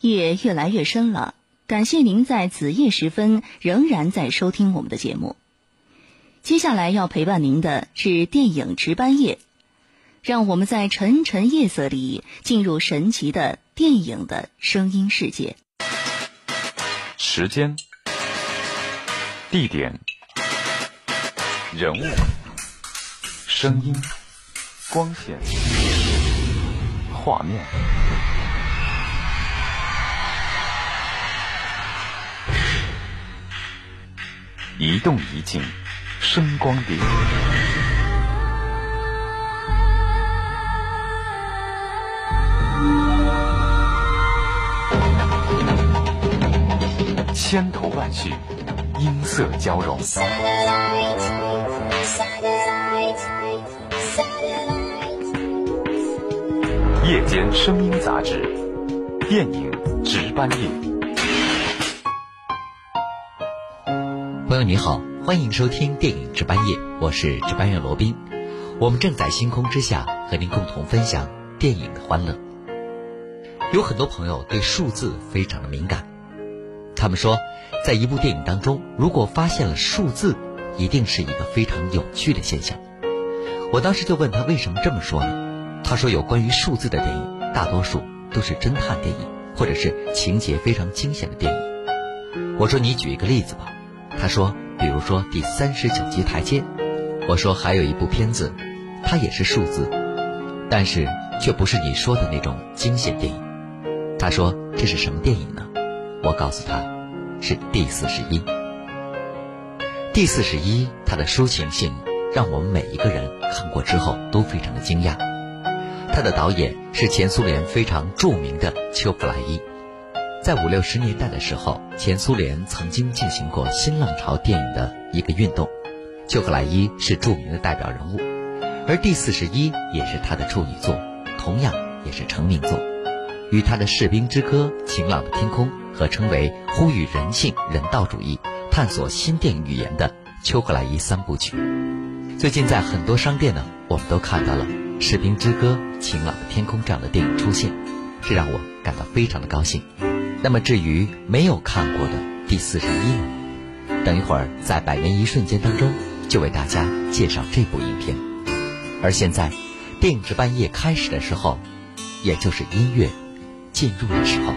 夜越来越深了，感谢您在子夜时分仍然在收听我们的节目。接下来要陪伴您的是电影值班夜，让我们在沉沉夜色里进入神奇的电影的声音世界。时间、地点、人物、声音、光线、画面。一动一静，声光电。千头万绪，音色交融。夜间声音杂志，电影值班夜。友你好，欢迎收听电影值班夜，我是值班员罗宾。我们正在星空之下和您共同分享电影的欢乐。有很多朋友对数字非常的敏感，他们说，在一部电影当中，如果发现了数字，一定是一个非常有趣的现象。我当时就问他为什么这么说呢？他说，有关于数字的电影，大多数都是侦探电影，或者是情节非常惊险的电影。我说，你举一个例子吧。他说：“比如说第三十九级台阶。”我说：“还有一部片子，它也是数字，但是却不是你说的那种惊险电影。”他说：“这是什么电影呢？”我告诉他：“是第四十一。”第四十一，它的抒情性让我们每一个人看过之后都非常的惊讶。它的导演是前苏联非常著名的丘普莱伊。在五六十年代的时候，前苏联曾经进行过新浪潮电影的一个运动，丘克莱伊是著名的代表人物，而第四十一也是他的处女作，同样也是成名作，与他的《士兵之歌》《晴朗的天空》合称为呼吁人性、人道主义、探索新电影语言的丘克莱伊三部曲。最近在很多商店呢，我们都看到了《士兵之歌》《晴朗的天空》这样的电影出现，这让我感到非常的高兴。那么至于没有看过的第四十一呢？等一会儿在百年一瞬间当中，就为大家介绍这部影片。而现在，电影值班夜开始的时候，也就是音乐进入的时候。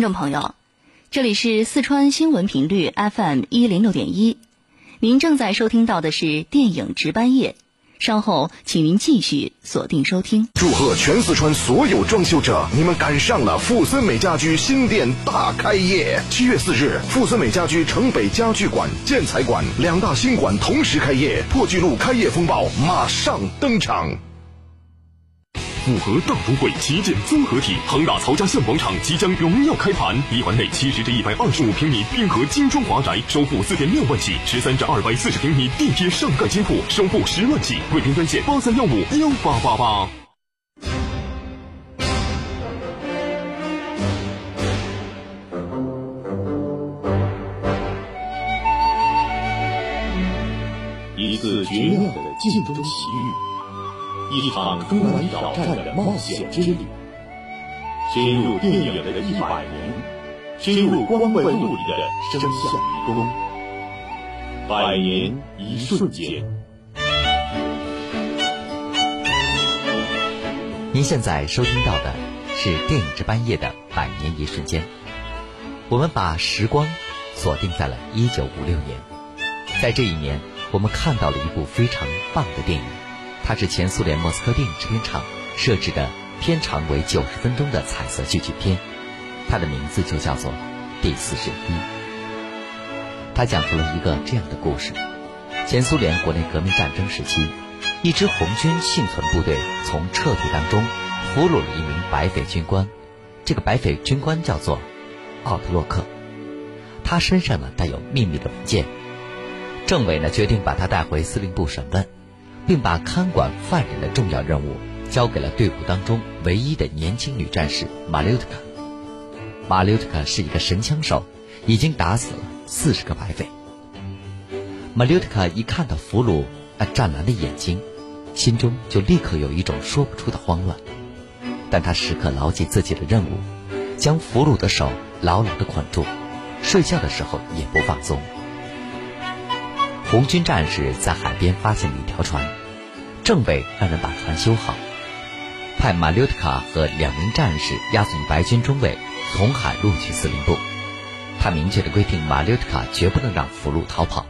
听众朋友，这里是四川新闻频率 FM 一零六点一，您正在收听到的是电影值班夜。稍后，请您继续锁定收听。祝贺全四川所有装修者，你们赶上了富森美家居新店大开业。七月四日，富森美家居城北家具馆、建材馆两大新馆同时开业，破纪录开业风暴马上登场。五河大都会旗舰综合体恒大曹家巷广场即将荣耀开盘，一环内七十至一百二十五平米滨河精装华宅，首付四点六万起；十三至二百四十平米地铁上盖金铺，首付十万起。贵宾专线八三幺五幺八八八。一次绝妙的镜中奇遇。一场充满挑战的冒险之旅，深入电影的一百年，深入光怪陆离的声像迷宫，百年一瞬间。您现在收听到的是电影值班夜的百年一瞬间。我们把时光锁定在了一九五六年，在这一年，我们看到了一部非常棒的电影。它是前苏联莫斯科电影制片厂设置的片长为九十分钟的彩色剧情片，它的名字就叫做《第四十一》。它讲述了一个这样的故事：前苏联国内革命战争时期，一支红军幸存部队从撤退当中俘虏了一名白匪军官，这个白匪军官叫做奥特洛克，他身上呢带有秘密的文件，政委呢决定把他带回司令部审问。并把看管犯人的重要任务交给了队伍当中唯一的年轻女战士马柳特卡。马柳特卡是一个神枪手，已经打死了四十个白匪。马柳特卡一看到俘虏那湛蓝的眼睛，心中就立刻有一种说不出的慌乱。但他时刻牢记自己的任务，将俘虏的手牢牢地捆住，睡觉的时候也不放松。红军战士在海边发现了一条船，政委让人把船修好，派马柳特卡和两名战士押送白军中尉从海路去司令部。他明确的规定，马柳特卡绝不能让俘虏逃跑，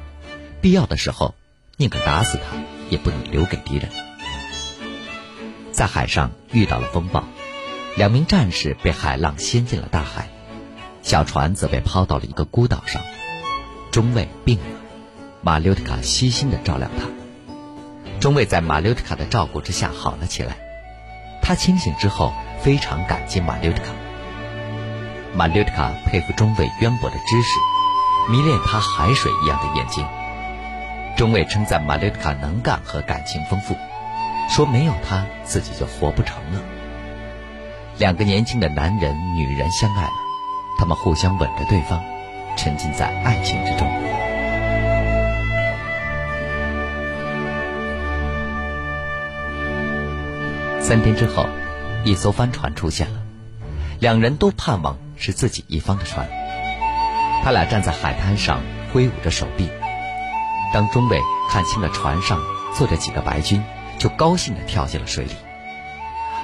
必要的时候宁可打死他，也不能留给敌人。在海上遇到了风暴，两名战士被海浪掀进了大海，小船则被抛到了一个孤岛上，中尉病了。马柳特卡悉心的照料他，中尉在马柳特卡的照顾之下好了起来。他清醒之后非常感激马柳特卡。马柳特卡佩服中尉渊博的知识，迷恋他海水一样的眼睛。中尉称赞马柳特卡能干和感情丰富，说没有他自己就活不成了。两个年轻的男人、女人相爱了，他们互相吻着对方，沉浸在爱情之中。三天之后，一艘帆船出现了，两人都盼望是自己一方的船。他俩站在海滩上挥舞着手臂。当中尉看清了船上坐着几个白军，就高兴地跳进了水里。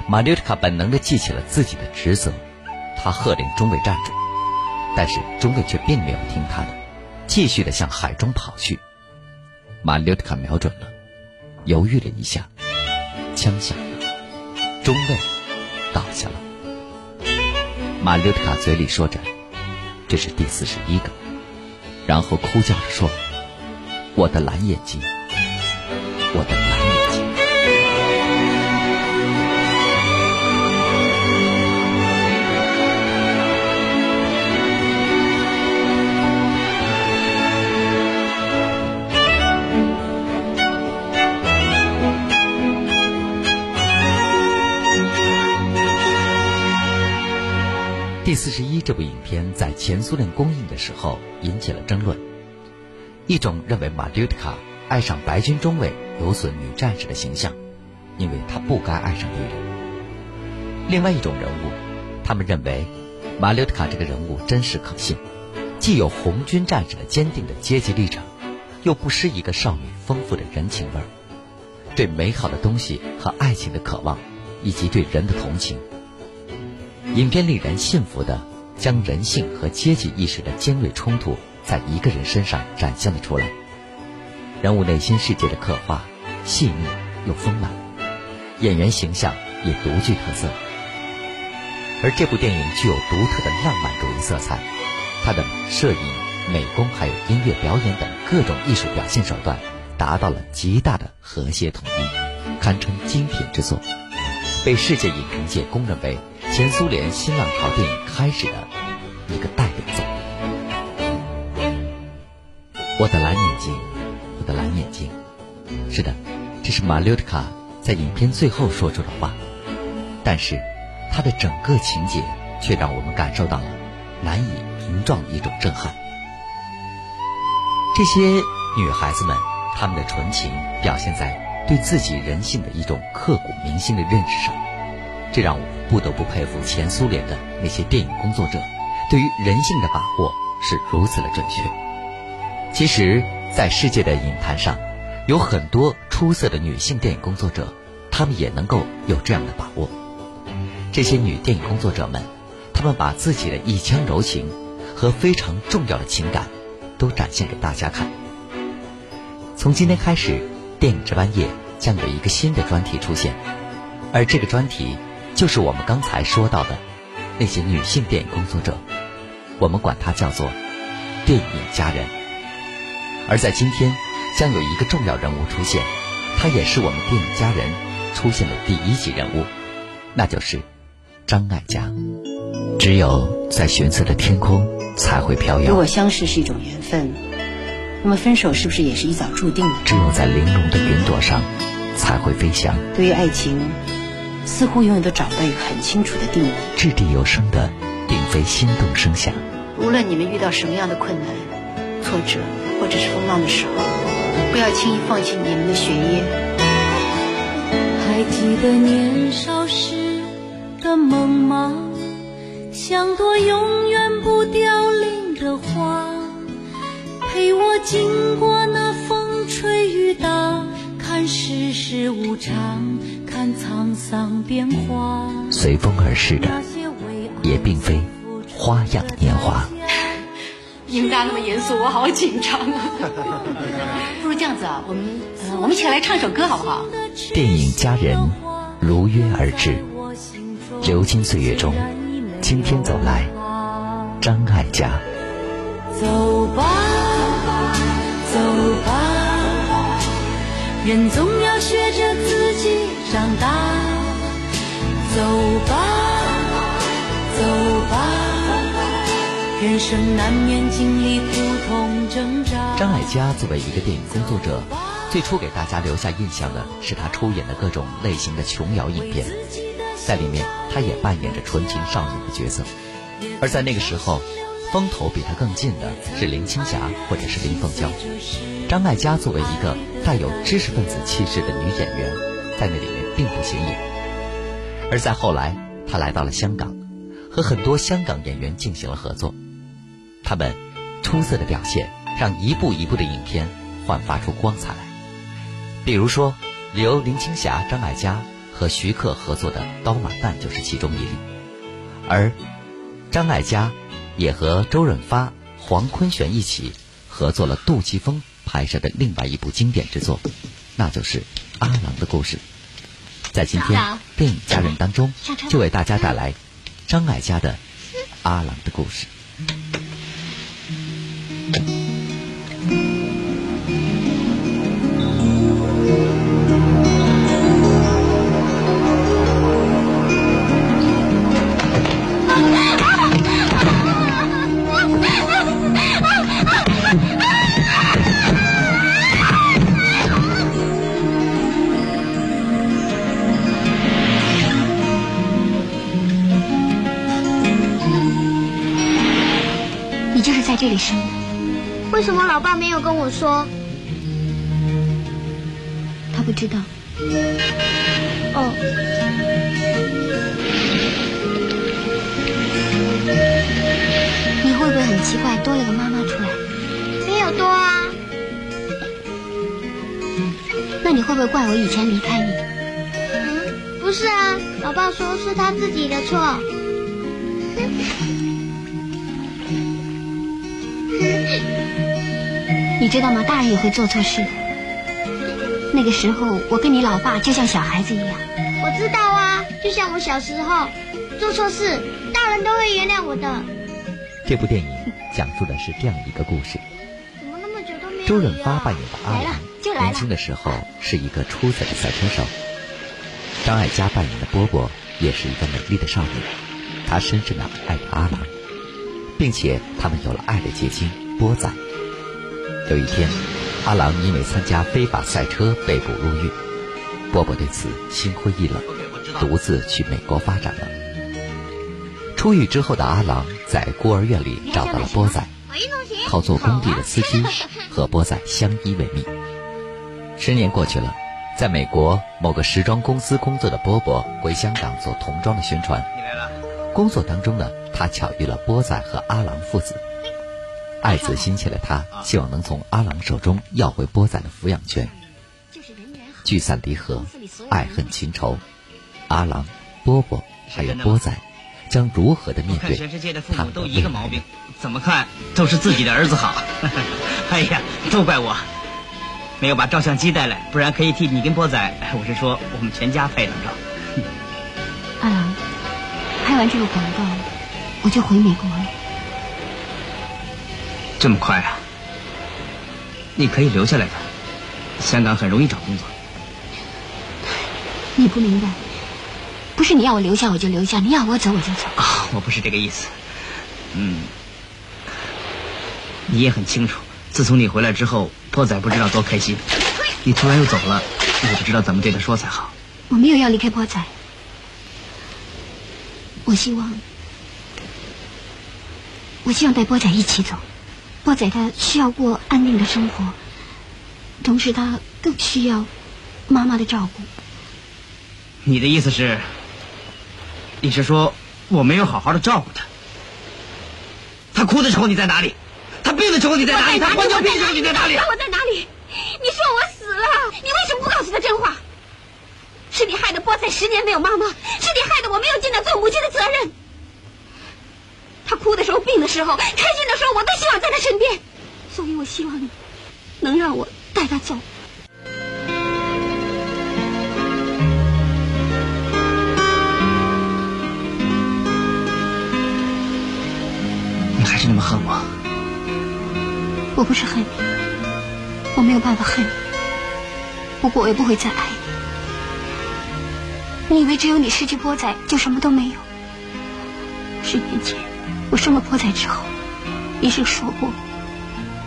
马柳特卡本能地记起了自己的职责，他喝令中尉站住，但是中尉却并没有听他的，继续地向海中跑去。马柳特卡瞄准了，犹豫了一下，枪响。中尉倒下了，马略特卡嘴里说着：“这是第四十一个。”然后哭叫着说：“我的蓝眼睛，我的第四十一这部影片在前苏联公映的时候引起了争论，一种认为马柳特卡爱上白军中尉有损女战士的形象，因为他不该爱上女人；另外一种人物，他们认为马柳特卡这个人物真实可信，既有红军战士的坚定的阶级立场，又不失一个少女丰富的人情味儿，对美好的东西和爱情的渴望，以及对人的同情。影片令人信服的将人性和阶级意识的尖锐冲突在一个人身上展现了出来。人物内心世界的刻画细腻又丰满，演员形象也独具特色。而这部电影具有独特的浪漫主义色彩，它的摄影、美工还有音乐表演等各种艺术表现手段达到了极大的和谐统一，堪称精品之作，被世界影评界公认为前苏联新浪潮电影开始的一个代表作。我的蓝眼睛，我的蓝眼睛，是的，这是马柳特卡在影片最后说出的话，但是。他的整个情节却让我们感受到了难以名状的一种震撼。这些女孩子们，她们的纯情表现在对自己人性的一种刻骨铭心的认识上，这让我不得不佩服前苏联的那些电影工作者，对于人性的把握是如此的准确。其实，在世界的影坛上，有很多出色的女性电影工作者，她们也能够有这样的把握。这些女电影工作者们，她们把自己的一腔柔情和非常重要的情感，都展现给大家看。从今天开始，电影值班夜将有一个新的专题出现，而这个专题就是我们刚才说到的那些女性电影工作者，我们管它叫做“电影家人”。而在今天，将有一个重要人物出现，她也是我们电影家人出现的第一级人物，那就是。张艾嘉，只有在玄色的天空才会飘摇。如果相识是一种缘分，那么分手是不是也是一早注定的？只有在玲珑的云朵上才会飞翔。对于爱情，似乎永远都找不到一个很清楚的定义。掷地有声的，并非心动声响。无论你们遇到什么样的困难、挫折或者是风浪的时候，不要轻易放弃你们的学业。还记得年少时。的梦吗？像朵永远不凋零的花，陪我经过那风吹雨打，看世事无常。随风而逝的，也并非花样年华。你们大家那么严肃，我好紧张啊！不如这样子啊，我们我们一起来唱一首歌好不好？电影《佳人》如约而至。流金岁月中，今天走来，张艾嘉。走吧，走吧，人总要学着自己长大。走吧，走吧，人生难免经历苦痛挣扎。张艾嘉作为一个电影工作者，最初给大家留下印象的是他出演的各种类型的琼瑶影片。在里面，他也扮演着纯情少女的角色，而在那个时候，风头比他更近的是林青霞或者是林凤娇。张艾嘉作为一个带有知识分子气质的女演员，在那里面并不显眼。而在后来，他来到了香港，和很多香港演员进行了合作，他们出色的表现让一部一部的影片焕发出光彩来。比如说，由林青霞、张艾嘉。和徐克合作的《刀马旦》就是其中一例，而张艾嘉也和周润发、黄坤玄一起合作了杜琪峰拍摄的另外一部经典之作，那就是《阿郎的故事》。在今天电影家人当中，就为大家带来张艾嘉的《阿郎的故事》。知道。哦。你会不会很奇怪，多了个妈妈出来？没有多啊。那你会不会怪我以前离开你？嗯，不是啊，老爸说是他自己的错。你知道吗？大人也会做错事的。那个时候，我跟你老爸就像小孩子一样。我知道啊，就像我小时候做错事，大人都会原谅我的。这部电影讲述的是这样一个故事：周润发扮演的阿郎，年轻的时候是一个出色的赛车手；张艾嘉扮演的波波也是一个美丽的少女，她深深的爱着阿郎，并且他们有了爱的结晶波仔。有一天，阿郎因为参加非法赛车被捕入狱，波波对此心灰意冷，独自去美国发展了。出狱之后的阿郎在孤儿院里找到了波仔，靠做工地的司机和波仔相依为命。十年过去了，在美国某个时装公司工作的波波回香港做童装的宣传。工作当中呢，他巧遇了波仔和阿郎父子。爱子心切的他，希望能从阿郎手中要回波仔的抚养权。聚散离合，爱恨情仇，阿郎、波波还有波仔，将如何的面对？全世界的父母都一个毛病，怎么看都是自己的儿子好。哎呀，都怪我，没有把照相机带来，不然可以替你跟波仔，我是说我们全家拍张照。阿郎，拍完这个广告，我就回美国了。这么快啊？你可以留下来的，香港很容易找工作。你不明白，不是你要我留下我就留下，你要我走我就走。啊，我不是这个意思。嗯，你也很清楚，自从你回来之后，波仔不知道多开心。你突然又走了，我不知道怎么对他说才好。我没有要离开波仔，我希望，我希望带波仔一起走。波仔他需要过安定的生活，同时他更需要妈妈的照顾。你的意思是，你是说我没有好好的照顾他？他哭的时候你在哪里？他病的时候你在哪里？他患尿病的时候你在哪里？我在哪里？你说我死了，你为什么不告诉他真话？是你害得波仔十年没有妈妈，是你害得我没有尽到做母亲的责任。他哭的时候、病的时候、开心的时候，我都希望在他身边，所以我希望你能让我带他走。你还是那么恨我？我不是恨你，我没有办法恨你，不过我也不会再爱你。你以为只有你失去波仔就什么都没有？十年前我生了波仔之后，医生说过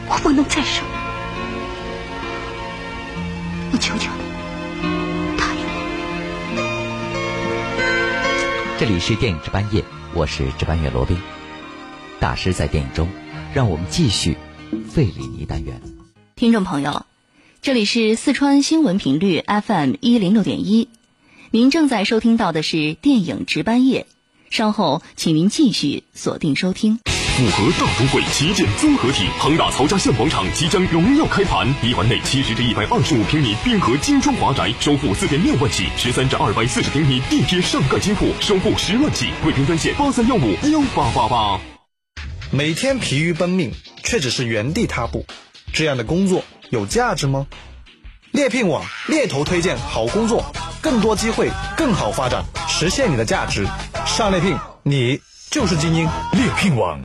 我不能再生，我求求你答应我。这里是电影值班夜，我是值班员罗宾。大师在电影中，让我们继续费里尼单元。听众朋友，这里是四川新闻频率 FM 一零六点一，您正在收听到的是电影值班夜。稍后，请您继续锁定收听。五河大都会旗舰综合体恒大曹家巷广场即将荣耀开盘，一环内七十至一百二十五平米滨河精装华宅，首付四点六万起；十三至二百四十平米地铁上盖金铺，首付十万起。贵宾专线八三幺五幺八八八。每天疲于奔命，却只是原地踏步，这样的工作有价值吗？猎聘网猎头推荐好工作，更多机会，更好发展，实现你的价值。上猎聘，你就是精英。猎聘网。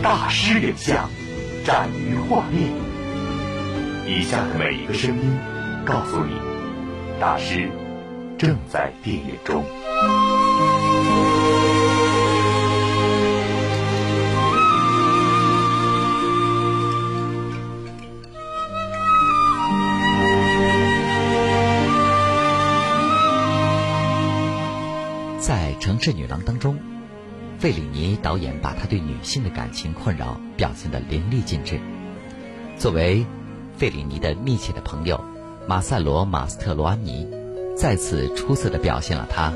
大师影像，展于画面。以下的每一个声音，告诉你，大师正在电影中。在《城市女郎》当中，费里尼导演把他对女性的感情困扰表现得淋漓尽致。作为费里尼的密切的朋友，马塞罗·马斯特罗安尼再次出色地表现了他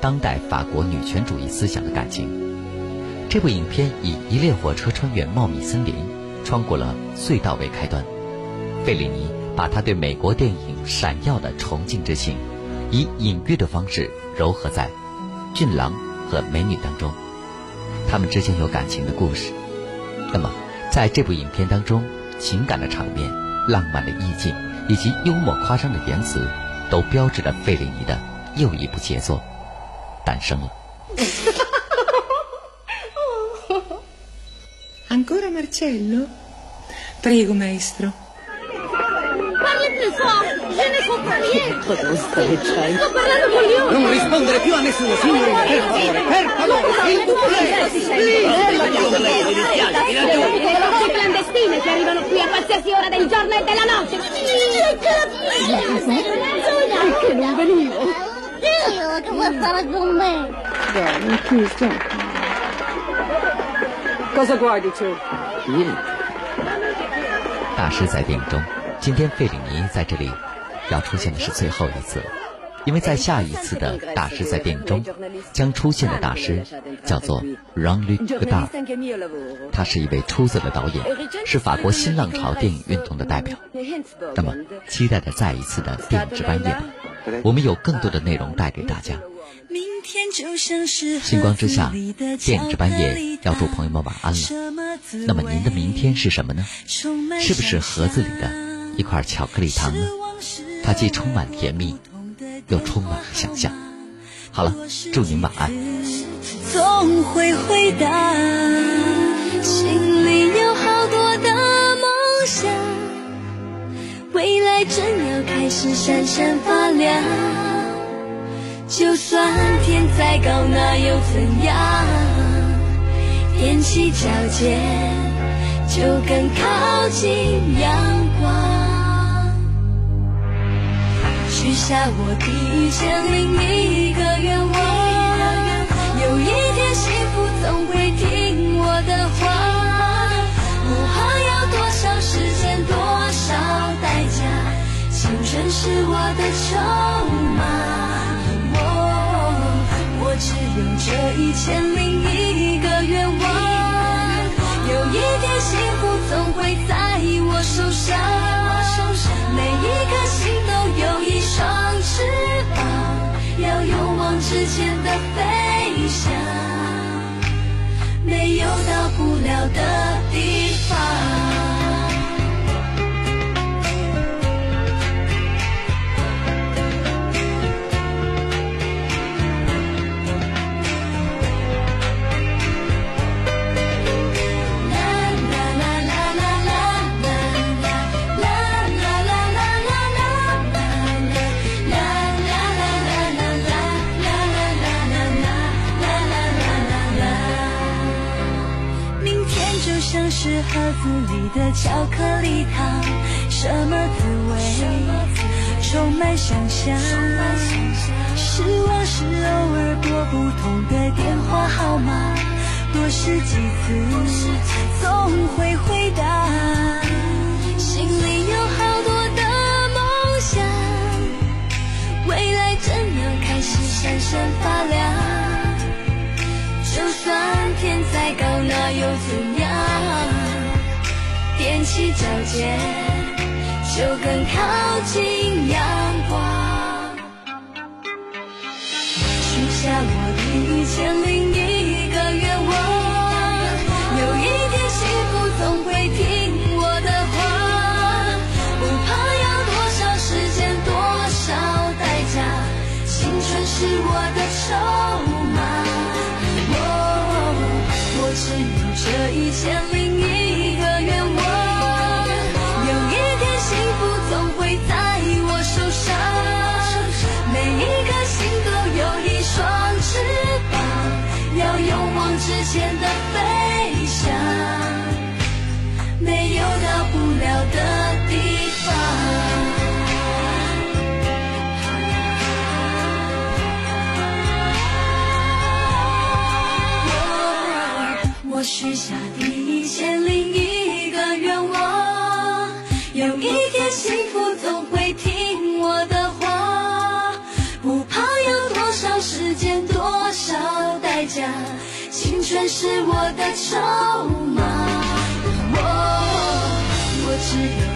当代法国女权主义思想的感情。这部影片以一列火车穿越茂密森林，穿过了隧道为开端。费里尼把他对美国电影闪耀的崇敬之情，以隐喻的方式糅合在俊郎和美女当中，他们之间有感情的故事。那么，在这部影片当中，情感的场面、浪漫的意境以及幽默夸张的言辞，都标志着费里尼的又一部杰作诞生了。Ancora Marcello? Prego, maestro. Parli più forte! Je ne comprends rien! Cosa stai dicendo? Sto parlando con lui! Non rispondere più a nessuno, signorina, per favore, per favore, s'il vous plaît! Queste clandestine che arrivano qui a qualsiasi ora del giorno e della notte! Perché non venivo? Io che vuoi stare con me? Dai, qui sta. Cosa guardi tu? 大师在电影中， 今天费里尼在这里要出现的是最后一次，因为在下一次的大师在电影中将出现的大师叫做 Jean-Luc d a r 他是一位出色的导演，是法国新浪潮电影运动的代表。那么，期待着再一次的电影值班夜吧，我们有更多的内容带给大家。星光之下，电影值班夜要祝朋友们晚安了。那么您的明天是什么呢？是不是盒子里的一块巧克力糖呢？它既充满甜蜜，又充满了想象。好了，祝您晚安。总会回答，心里有好多的梦想，未来正要开始闪闪发亮。就算天再高，那又怎样？踮起脚尖，就更靠近阳光。许下我第一千零一个愿望，有一天幸福总会听我的话。不怕要多少时间，多少代价，青春是我的筹码。我只有这一千零一个愿望，有一天幸福总会在我手上。翅膀，要勇往直前的飞翔，没有到不了的地方。就像是盒子里的巧克力糖，什么滋味？充满想象。失望是偶尔拨不通的电话号码，多试几次总会回答。心里有好多的梦想，未来正要开始闪闪发亮。就算天再高，那又怎样？踮起脚尖，就更靠近阳光。许下我第一千零许下第一千零一个愿望，有一天幸福总会听我的话。不怕要多少时间，多少代价，青春是我的筹码。我我只有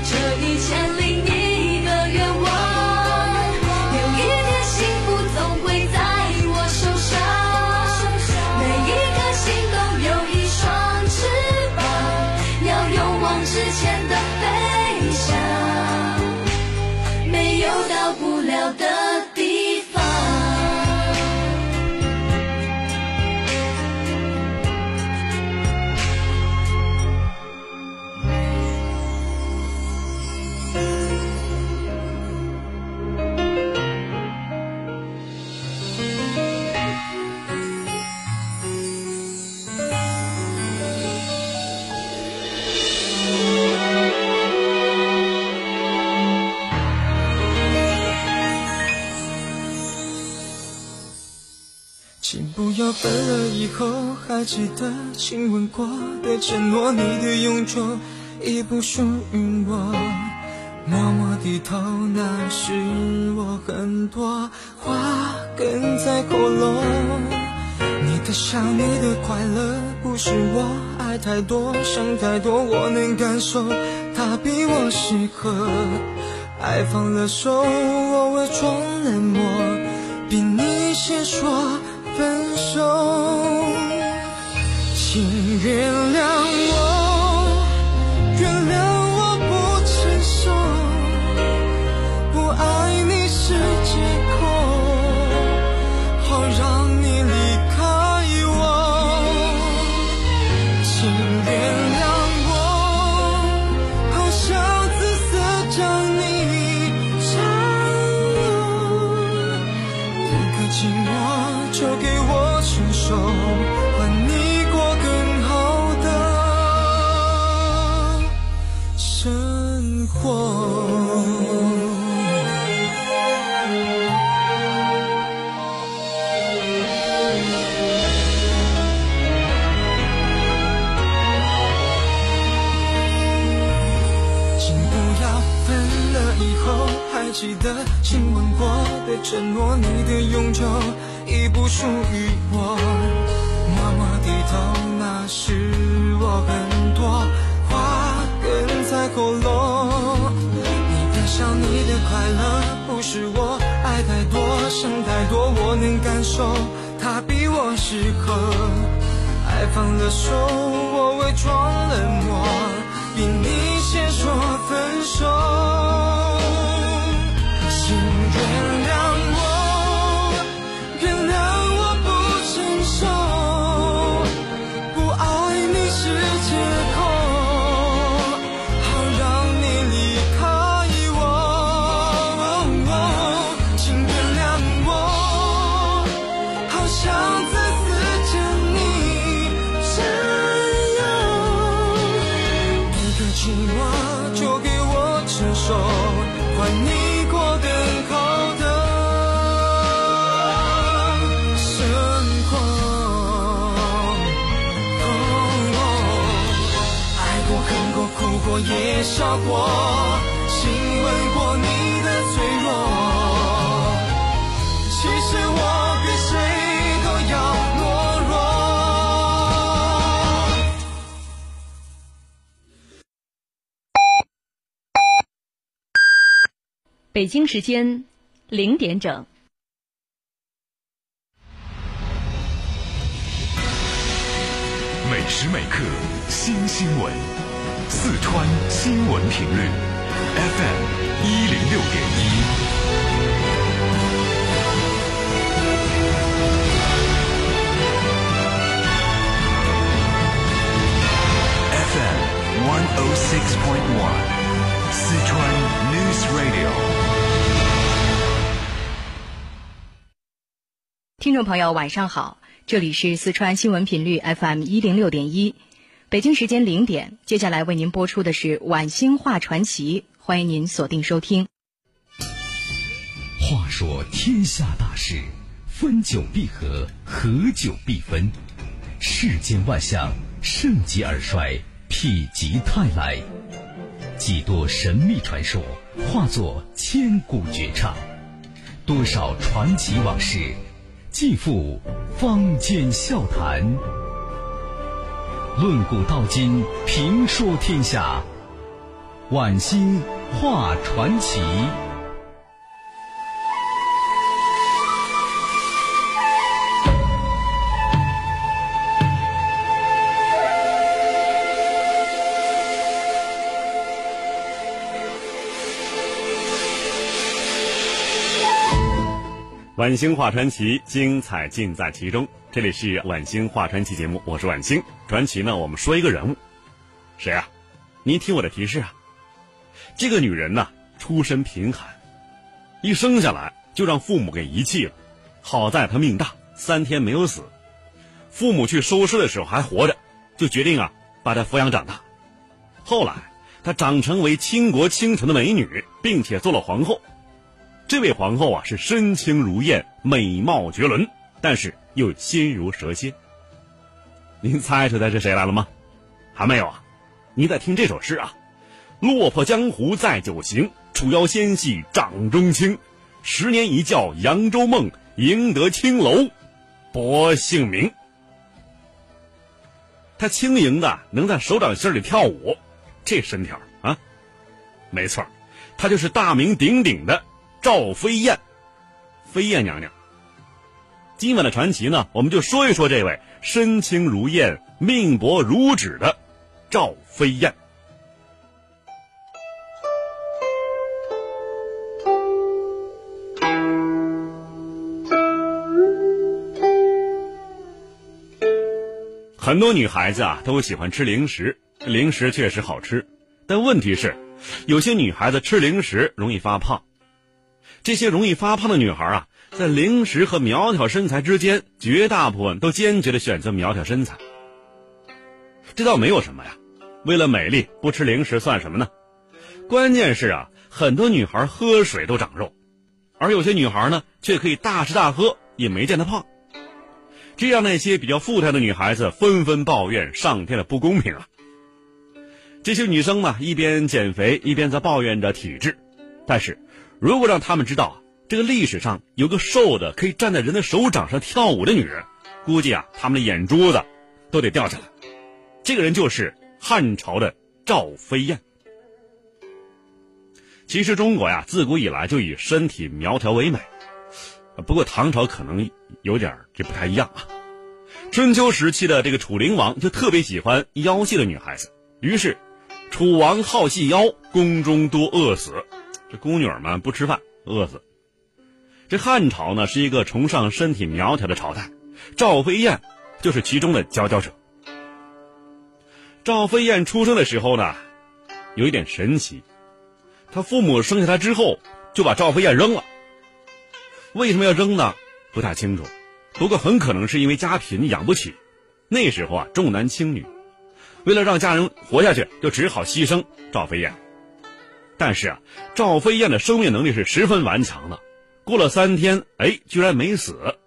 要分了以后还记得亲吻过的承诺，你的永久已不属于我。默默低头，那是我很多话哽在喉咙。你的笑，你的快乐，不是我爱太多，想太多，我能感受，他比我适合。爱放了手，我伪装冷漠，比你先说。原谅承诺，你的永久。已不属于我，默默低头，那是我很多话哽在喉咙。你的笑，你的快乐，不是我爱太多，想太多，我能感受，他比我适合。爱放了手，我伪装冷漠，比你先说分手。京时间零点整。每时每刻新新闻。四川新闻频率 FM 一零六点一，FM one oh six point one，四川 News Radio。听众朋友，晚上好，这里是四川新闻频率 FM 一零六点一。北京时间零点，接下来为您播出的是《晚星话传奇》，欢迎您锁定收听。话说天下大事，分久必合，合久必分。世间万象，盛极而衰，否极泰来。几多神秘传说，化作千古绝唱；多少传奇往事，继父方间笑谈。论古道今，评说天下。晚星画传奇。晚星话传奇，精彩尽在其中。这里是晚星话传奇节目，我是晚星。传奇呢，我们说一个人物，谁啊？您听我的提示啊。这个女人呢，出身贫寒，一生下来就让父母给遗弃了。好在她命大，三天没有死。父母去收尸的时候还活着，就决定啊把她抚养长大。后来她长成为倾国倾城的美女，并且做了皇后。这位皇后啊是身轻如燕，美貌绝伦，但是又心如蛇蝎。您猜出来是谁来了吗？还没有啊？你在听这首诗啊？落魄江湖在酒行，楚腰纤细掌中轻。十年一觉扬州梦，赢得青楼薄幸名。他轻盈的能在手掌心里跳舞，这身条啊，没错，她就是大名鼎鼎的赵飞燕，飞燕娘娘。今晚的传奇呢，我们就说一说这位身轻如燕、命薄如纸的赵飞燕。很多女孩子啊都喜欢吃零食，零食确实好吃，但问题是，有些女孩子吃零食容易发胖。这些容易发胖的女孩啊，在零食和苗条身材之间，绝大部分都坚决的选择苗条身材。这倒没有什么呀，为了美丽不吃零食算什么呢？关键是啊，很多女孩喝水都长肉，而有些女孩呢，却可以大吃大喝也没见她胖。这让那些比较富态的女孩子纷纷抱怨上天的不公平啊！这些女生呢，一边减肥一边在抱怨着体质，但是，如果让他们知道这个历史上有个瘦的可以站在人的手掌上跳舞的女人，估计啊，他们的眼珠子都得掉下来。这个人就是汉朝的赵飞燕。其实中国呀，自古以来就以身体苗条为美。不过唐朝可能有点这不太一样啊。春秋时期的这个楚灵王就特别喜欢腰细的女孩子，于是楚王好细腰，宫中多饿死。这宫女们不吃饭，饿死。这汉朝呢是一个崇尚身体苗条的朝代，赵飞燕就是其中的佼佼者。赵飞燕出生的时候呢，有一点神奇，她父母生下她之后就把赵飞燕扔了。为什么要扔呢？不太清楚，不过很可能是因为家贫养不起。那时候啊，重男轻女，为了让家人活下去，就只好牺牲赵飞燕。但是啊，赵飞燕的生命能力是十分顽强的，过了三天，哎，居然没死。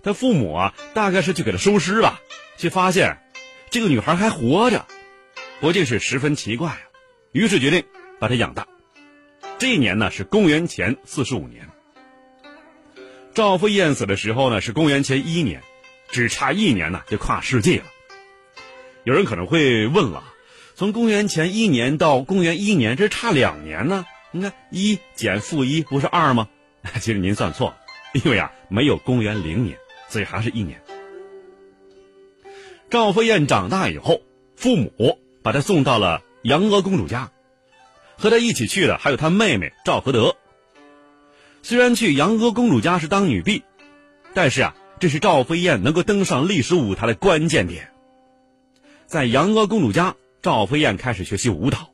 他父母啊，大概是去给他收尸吧，却发现这个女孩还活着，不禁是十分奇怪啊。于是决定把她养大。这一年呢，是公元前四十五年。赵飞燕死的时候呢，是公元前一年，只差一年呢就跨世纪了。有人可能会问了，从公元前一年到公元一年，这差两年呢？你看一减负一不是二吗？其实您算错了，因为啊没有公元零年，所以还是一年。赵飞燕长大以后，父母把她送到了杨娥公主家，和她一起去的还有她妹妹赵合德。虽然去杨娥公主家是当女婢，但是啊，这是赵飞燕能够登上历史舞台的关键点。在杨娥公主家，赵飞燕开始学习舞蹈，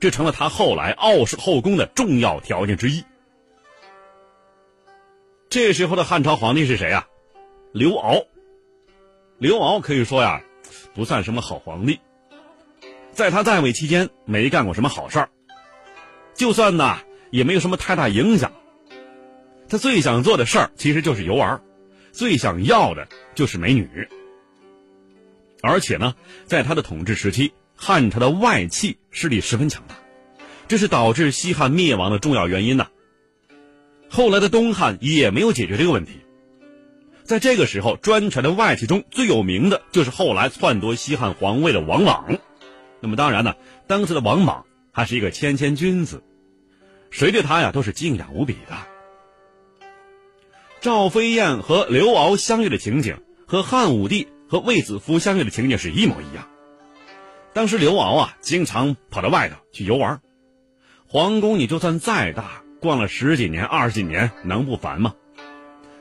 这成了她后来傲视后宫的重要条件之一。这时候的汉朝皇帝是谁啊？刘骜。刘骜可以说呀，不算什么好皇帝，在他在位期间没干过什么好事儿，就算呢，也没有什么太大影响。他最想做的事儿其实就是游玩，最想要的就是美女。而且呢，在他的统治时期，汉朝的外戚势力十分强大，这是导致西汉灭亡的重要原因呐。后来的东汉也没有解决这个问题。在这个时候，专权的外戚中最有名的就是后来篡夺西汉皇位的王莽。那么当然呢，当时的王莽还是一个谦谦君子，谁对他呀都是敬仰无比的。赵飞燕和刘骜相遇的情景，和汉武帝和卫子夫相遇的情景是一模一样。当时刘敖啊，经常跑到外头去游玩，皇宫你就算再大，逛了十几年、二十几年，能不烦吗？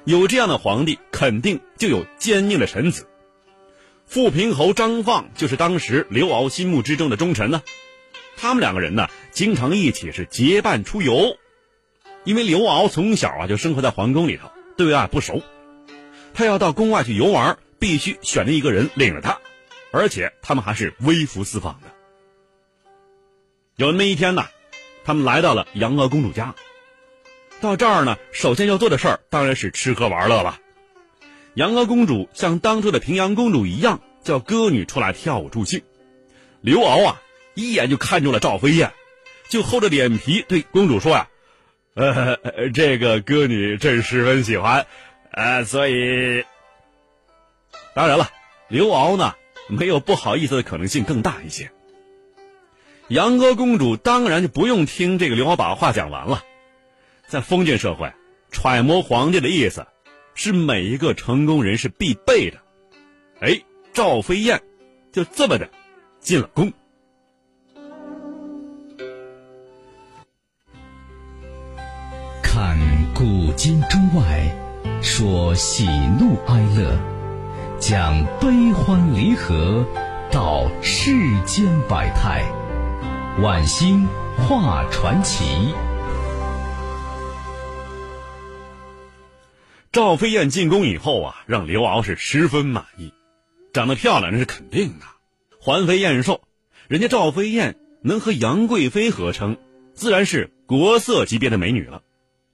有这样的皇帝，肯定就有坚硬的臣子。富平侯张放就是当时刘敖心目之中的忠臣呢。他们两个人呢，经常一起是结伴出游，因为刘敖从小啊就生活在皇宫里头。对外不熟，他要到宫外去游玩，必须选定一个人领着他，而且他们还是微服私访的。有那么一天呢，他们来到了杨娥公主家。到这儿呢，首先要做的事儿当然是吃喝玩乐了。杨娥公主像当初的平阳公主一样，叫歌女出来跳舞助兴。刘敖啊，一眼就看中了赵飞燕，就厚着脸皮对公主说呀：“呃，这个歌女朕十分喜欢，呃，所以……当然了，刘敖呢，没有不好意思的可能性更大一些。”杨娥公主当然就不用听这个刘骜把话讲完了，在封建社会，揣摩皇帝的意思，是每一个成功人士必备的。哎，赵飞燕就这么的进了宫。看古今中外，说喜怒哀乐，讲悲欢离合，道世间百态。晚星画传奇。赵飞燕进宫以后啊，让刘骜是十分满意。长得漂亮那是肯定的，环肥燕瘦，人家赵飞燕能和杨贵妃合称，自然是国色级别的美女了。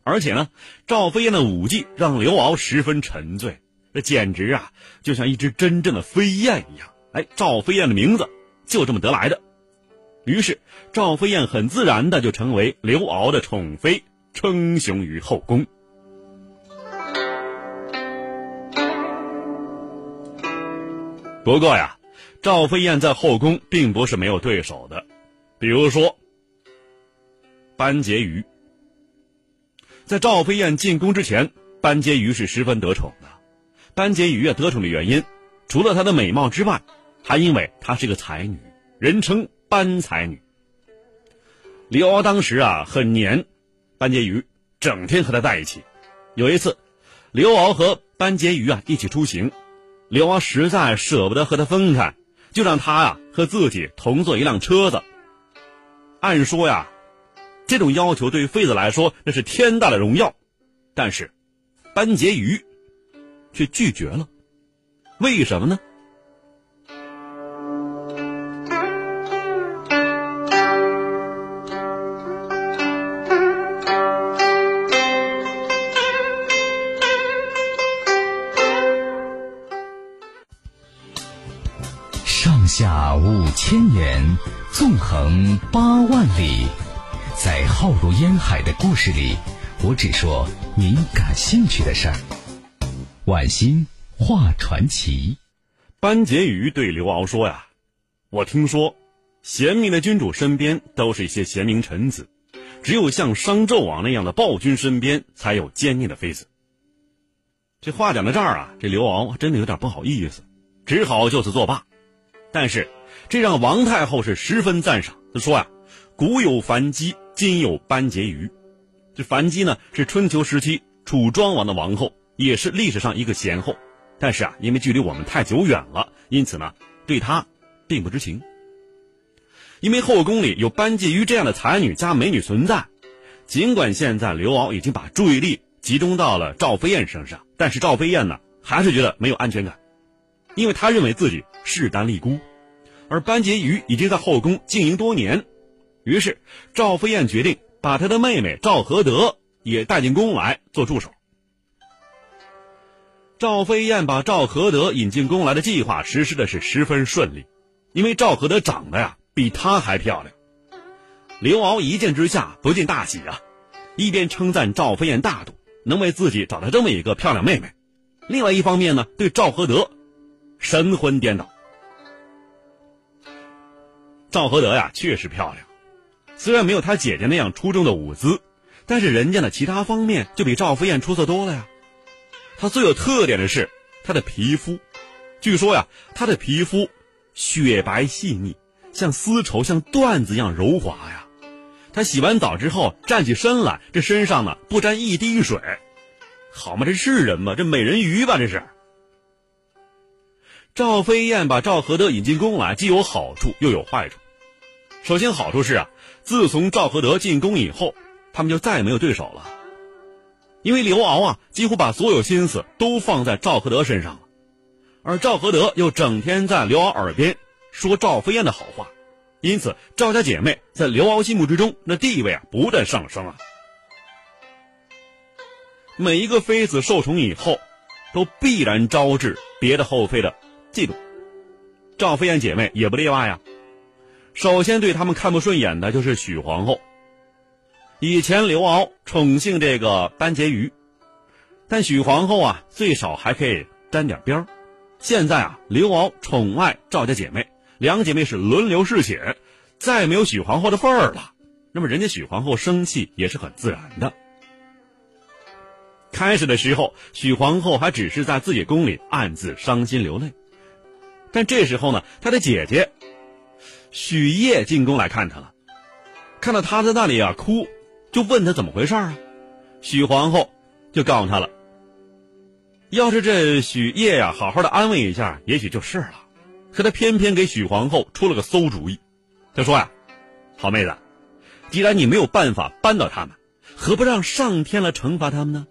而且呢，赵飞燕的舞技让刘骜十分沉醉，这简直啊，就像一只真正的飞燕一样。哎，赵飞燕的名字就这么得来的。于是，赵飞燕很自然的就成为刘骜的宠妃，称雄于后宫。不过呀，赵飞燕在后宫并不是没有对手的，比如说班婕妤。在赵飞燕进宫之前，班婕妤是十分得宠的。班婕妤啊，得宠的原因，除了她的美貌之外，还因为她是个才女，人称。班才女，刘骜当时啊很黏班婕妤，整天和她在一起。有一次，刘骜和班婕妤啊一起出行，刘骜实在舍不得和她分开，就让她呀和自己同坐一辆车子。按说呀，这种要求对于妃子来说那是天大的荣耀，但是班婕妤却拒绝了，为什么呢？上下五千年，纵横八万里，在浩如烟海的故事里，我只说您感兴趣的事儿。晚星画传奇，班婕妤对刘骜说呀：“我听说，贤明的君主身边都是一些贤明臣子，只有像商纣王那样的暴君身边才有奸佞的妃子。”这话讲到这儿啊，这刘骜真的有点不好意思，只好就此作罢。但是，这让王太后是十分赞赏。他说呀：“古有樊姬，今有班婕妤。这樊姬呢，是春秋时期楚庄王的王后，也是历史上一个贤后。但是啊，因为距离我们太久远了，因此呢，对她并不知情。因为后宫里有班婕妤这样的才女加美女存在，尽管现在刘骜已经把注意力集中到了赵飞燕身上，但是赵飞燕呢，还是觉得没有安全感。”因为她认为自己势单力孤，而班婕妤已经在后宫经营多年，于是赵飞燕决定把她的妹妹赵合德也带进宫来做助手。赵飞燕把赵合德引进宫来的计划实施的是十分顺利，因为赵合德长得呀比她还漂亮。刘骜一见之下不禁大喜啊，一边称赞赵飞燕大度，能为自己找到这么一个漂亮妹妹，另外一方面呢对赵合德。神魂颠倒。赵合德呀，确实漂亮，虽然没有他姐姐那样出众的舞姿，但是人家的其他方面就比赵飞燕出色多了呀。她最有特点的是她的皮肤，据说呀，她的皮肤雪白细腻，像丝绸，像缎子一样柔滑呀。她洗完澡之后站起身来，这身上呢不沾一滴水，好吗？这是人吗？这美人鱼吧？这是。赵飞燕把赵合德引进宫来，既有好处又有坏处。首先，好处是啊，自从赵合德进宫以后，他们就再也没有对手了。因为刘敖啊，几乎把所有心思都放在赵合德身上了，而赵合德又整天在刘敖耳边说赵飞燕的好话，因此赵家姐妹在刘敖心目之中那地位啊不断上升啊。每一个妃子受宠以后。都必然招致别的后妃的嫉妒。赵飞燕姐妹也不例外呀。首先对他们看不顺眼的就是许皇后。以前刘骜宠幸这个班婕妤，但许皇后啊，最少还可以沾点边儿。现在啊，刘骜宠爱赵家姐妹，两姐妹是轮流侍寝，再没有许皇后的份儿了。那么人家许皇后生气也是很自然的。开始的时候，许皇后还只是在自己宫里暗自伤心流泪，但这时候呢，她的姐姐许烨进宫来看她了，看到她在那里啊哭。就问他怎么回事啊？许皇后就告诉他了。要是这许烨呀，好好的安慰一下，也许就是了。可他偏偏给许皇后出了个馊主意。他说呀：“好妹子，既然你没有办法扳倒他们，何不让上天来惩罚他们呢？”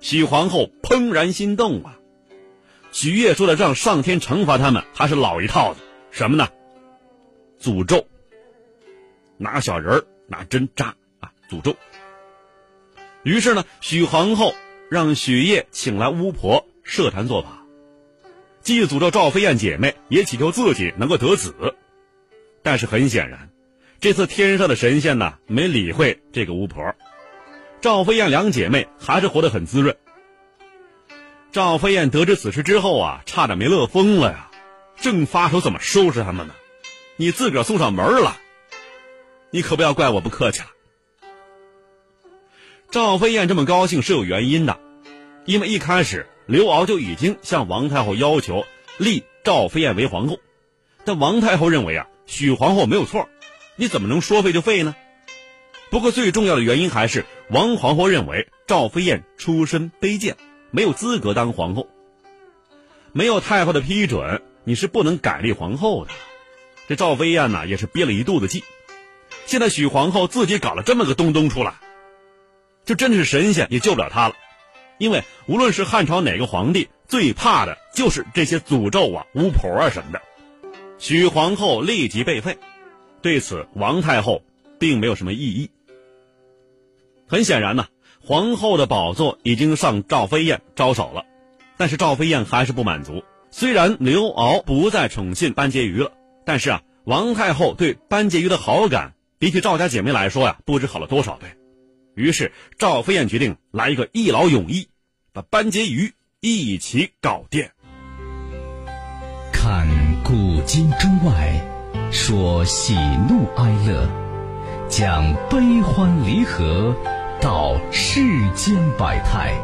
许皇后怦然心动啊！许烨说的让上天惩罚他们，还是老一套的，什么呢？诅咒，拿小人儿。拿针扎啊，诅咒。于是呢，许皇后让许烨请来巫婆设坛做法，既诅咒赵飞燕姐妹，也祈求自己能够得子。但是很显然，这次天上的神仙呢没理会这个巫婆，赵飞燕两姐妹还是活得很滋润。赵飞燕得知此事之后啊，差点没乐疯了呀，正发愁怎么收拾他们呢，你自个儿送上门了。你可不要怪我不客气了。赵飞燕这么高兴是有原因的，因为一开始刘骜就已经向王太后要求立赵飞燕为皇后，但王太后认为啊，许皇后没有错，你怎么能说废就废呢？不过最重要的原因还是王皇后认为赵飞燕出身卑贱，没有资格当皇后，没有太后的批准，你是不能改立皇后的。这赵飞燕呢，也是憋了一肚子气。现在许皇后自己搞了这么个东东出来，就真的是神仙也救不了她了，因为无论是汉朝哪个皇帝，最怕的就是这些诅咒啊、巫婆啊什么的。许皇后立即被废，对此王太后并没有什么异议。很显然呢，皇后的宝座已经上赵飞燕招手了，但是赵飞燕还是不满足。虽然刘骜不再宠信班婕妤了，但是啊，王太后对班婕妤的好感。比起赵家姐妹来说呀，不知好了多少倍。于是赵飞燕决定来一个一劳永逸，把班婕妤一起搞定。看古今中外，说喜怒哀乐，讲悲欢离合，道世间百态，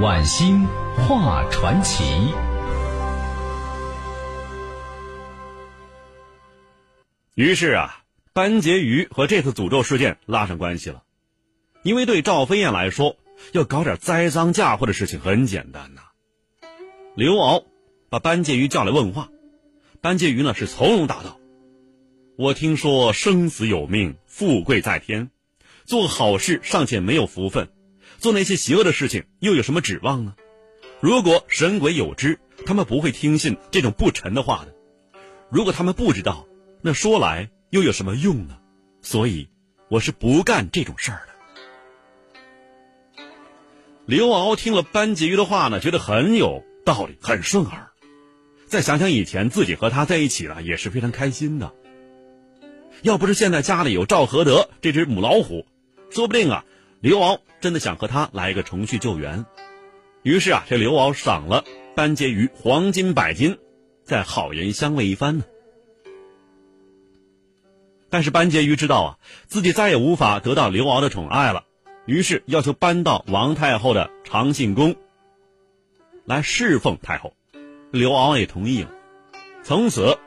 晚星画传奇。于是啊。班婕妤和这次诅咒事件拉上关系了，因为对赵飞燕来说，要搞点栽赃嫁祸的事情很简单呐。刘骜把班婕妤叫来问话，班婕妤呢是从容答道：“我听说生死有命，富贵在天，做好事尚且没有福分，做那些邪恶的事情又有什么指望呢？如果神鬼有知，他们不会听信这种不臣的话的；如果他们不知道，那说来……”又有什么用呢？所以，我是不干这种事儿的。刘骜听了班婕妤的话呢，觉得很有道理，很顺耳。再想想以前自己和他在一起了，也是非常开心的。要不是现在家里有赵合德这只母老虎，说不定啊，刘骜真的想和他来一个重续旧缘。于是啊，这刘骜赏了班婕妤黄金百斤，再好言相慰一番呢。但是班婕妤知道啊，自己再也无法得到刘骜的宠爱了，于是要求搬到王太后的长信宫来侍奉太后。刘骜也同意了，从此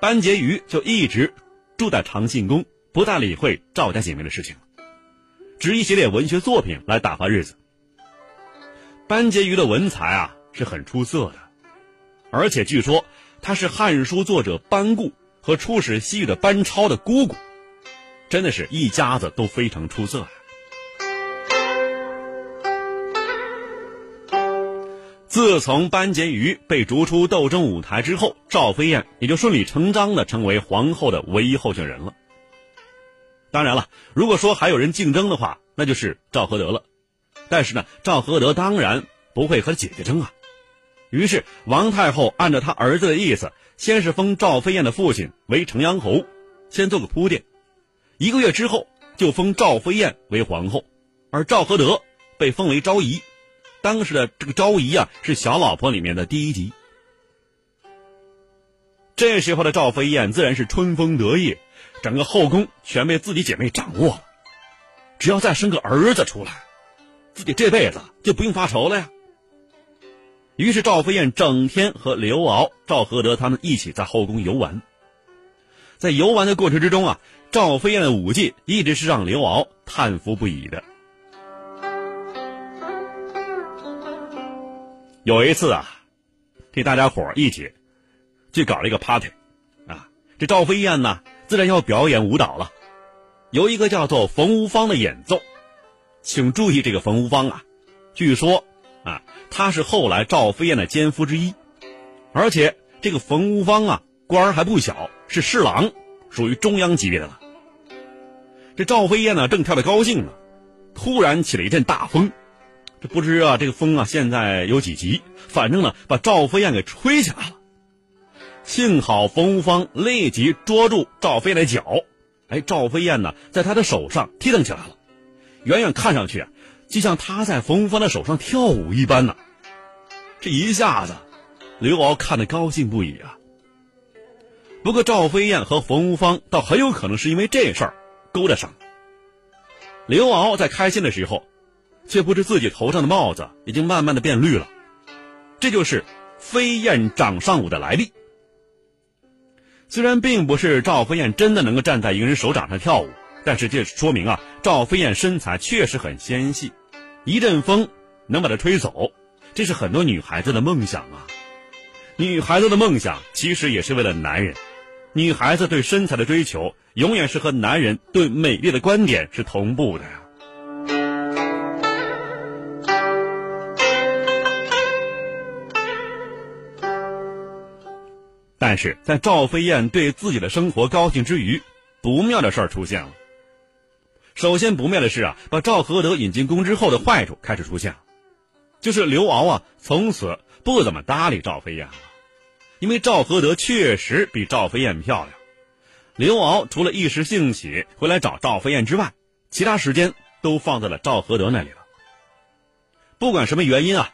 班婕妤就一直住在长信宫，不再理会赵家姐妹的事情了，只以写点文学作品来打发日子。班婕妤的文才啊是很出色的，而且据说她是《汉书》作者班固。和出使西域的班超的姑姑，真的是一家子都非常出色呀。自从班婕妤被逐出斗争舞台之后，赵飞燕也就顺理成章的成为皇后的唯一候选人了。当然了，如果说还有人竞争的话，那就是赵合德了。但是呢，赵合德当然不会和姐姐争啊。于是王太后按照他儿子的意思，先是封赵飞燕的父亲为城阳侯，先做个铺垫。一个月之后，就封赵飞燕为皇后，而赵合德被封为昭仪。当时的这个昭仪啊，是小老婆里面的第一级。这时候的赵飞燕自然是春风得意，整个后宫全被自己姐妹掌握了。只要再生个儿子出来，自己这辈子就不用发愁了呀。于是赵飞燕整天和刘骜、赵合德他们一起在后宫游玩。在游玩的过程之中啊，赵飞燕的舞技一直是让刘骜叹服不已的。有一次啊，这大家伙一起。去搞了一个 party，啊，这赵飞燕呢，自然要表演舞蹈了。有一个叫做冯无芳的演奏，请注意这个冯无芳啊，据说啊，他是后来赵飞燕的奸夫之一，而且这个冯无方啊，官儿还不小，是侍郎，属于中央级别的了。这赵飞燕呢，正跳得高兴呢，突然起了一阵大风，这不知啊，这个风啊，现在有几级？反正呢，把赵飞燕给吹起来了。幸好冯无方立即捉住赵飞的脚，哎，赵飞燕呢，在他的手上踢腾起来了，远远看上去啊，就像他在冯无芳的手上跳舞一般呢。这一下子，刘敖看得高兴不已啊。不过赵飞燕和冯无芳倒很有可能是因为这事儿勾搭上。刘敖在开心的时候，却不知自己头上的帽子已经慢慢的变绿了，这就是飞燕掌上舞的来历。虽然并不是赵飞燕真的能够站在一个人手掌上跳舞，但是这说明啊，赵飞燕身材确实很纤细，一阵风能把她吹走，这是很多女孩子的梦想啊。女孩子的梦想其实也是为了男人，女孩子对身材的追求永远是和男人对美丽的观点是同步的呀。但是在赵飞燕对自己的生活高兴之余，不妙的事儿出现了。首先不妙的是啊，把赵合德引进宫之后的坏处开始出现了，就是刘骜啊从此不怎么搭理赵飞燕了，因为赵合德确实比赵飞燕漂亮。刘骜除了一时兴起回来找赵飞燕之外，其他时间都放在了赵合德那里了。不管什么原因啊，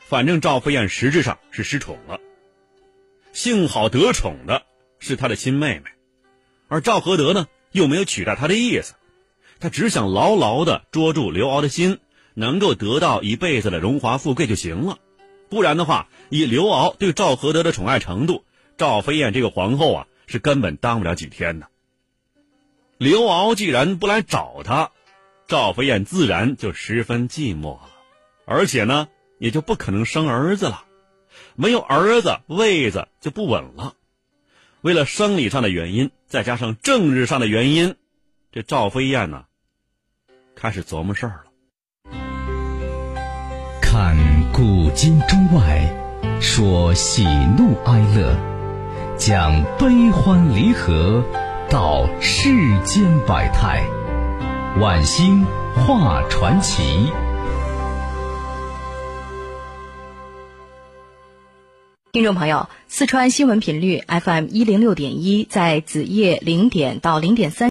反正赵飞燕实质上是失宠了。幸好得宠的是他的亲妹妹，而赵合德呢又没有取代他的意思，他只想牢牢的捉住刘敖的心，能够得到一辈子的荣华富贵就行了。不然的话，以刘敖对赵合德的宠爱程度，赵飞燕这个皇后啊是根本当不了几天的。刘敖既然不来找他，赵飞燕自然就十分寂寞了，而且呢也就不可能生儿子了。没有儿子，位子就不稳了。为了生理上的原因，再加上政治上的原因，这赵飞燕呢，开始琢磨事儿了。看古今中外，说喜怒哀乐，讲悲欢离合，道世间百态，晚星画传奇。听众朋友，四川新闻频率 FM 一零六点一，在子夜零点到零点三。